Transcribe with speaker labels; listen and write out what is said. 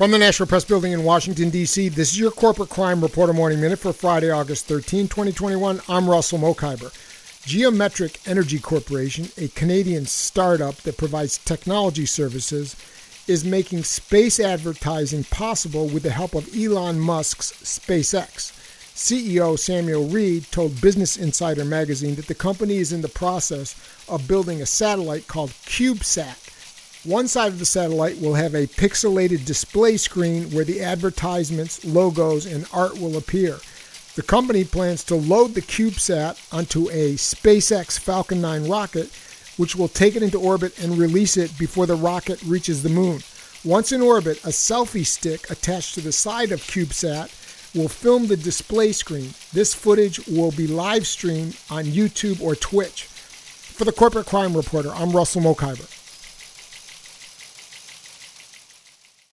Speaker 1: From the National Press Building in Washington, D.C., this is your Corporate Crime Reporter Morning Minute for Friday, August 13, 2021. I'm Russell Mokhiber. Geometric Energy Corporation, a Canadian startup that provides technology services, is making space advertising possible with the help of Elon Musk's SpaceX. CEO Samuel Reid told Business Insider magazine that the company is in the process of building a satellite called CubeSat one side of the satellite will have a pixelated display screen where the advertisements, logos, and art will appear. The company plans to load the CubeSat onto a SpaceX Falcon 9 rocket, which will take it into orbit and release it before the rocket reaches the moon. Once in orbit, a selfie stick attached to the side of CubeSat will film the display screen. This footage will be live streamed on YouTube or Twitch. For the Corporate Crime Reporter, I'm Russell Mokhiber.